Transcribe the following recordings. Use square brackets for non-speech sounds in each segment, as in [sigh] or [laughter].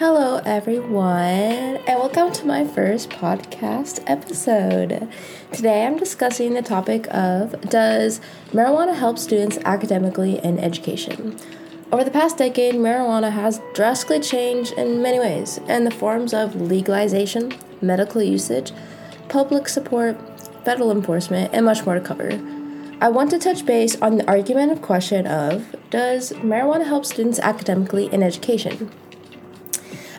Hello, everyone, and welcome to my first podcast episode. Today I'm discussing the topic of Does marijuana help students academically in education? Over the past decade, marijuana has drastically changed in many ways, in the forms of legalization, medical usage, public support, federal enforcement, and much more to cover. I want to touch base on the argumentative question of Does marijuana help students academically in education?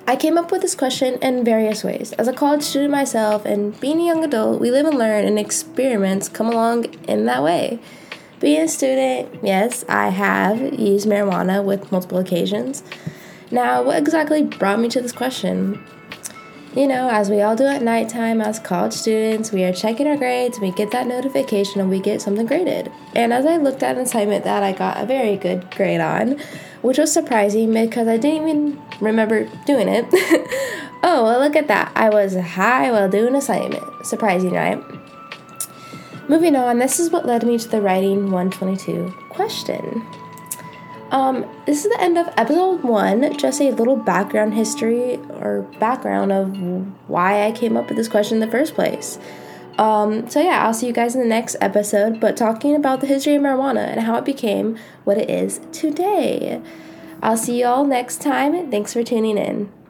I came up with this question in various ways. As a college student myself and being a young adult, we live and learn, and experiments come along in that way. Being a student, yes, I have used marijuana with multiple occasions. Now, what exactly brought me to this question? You know, as we all do at nighttime as college students, we are checking our grades, we get that notification, and we get something graded. And as I looked at an assignment that I got a very good grade on, which was surprising because I didn't even remember doing it. [laughs] oh, well, look at that. I was high while doing assignment. Surprising, right? Moving on, this is what led me to the writing 122 question. Um, this is the end of episode one, just a little background history or background of why I came up with this question in the first place. Um, so, yeah, I'll see you guys in the next episode, but talking about the history of marijuana and how it became what it is today. I'll see you all next time. Thanks for tuning in.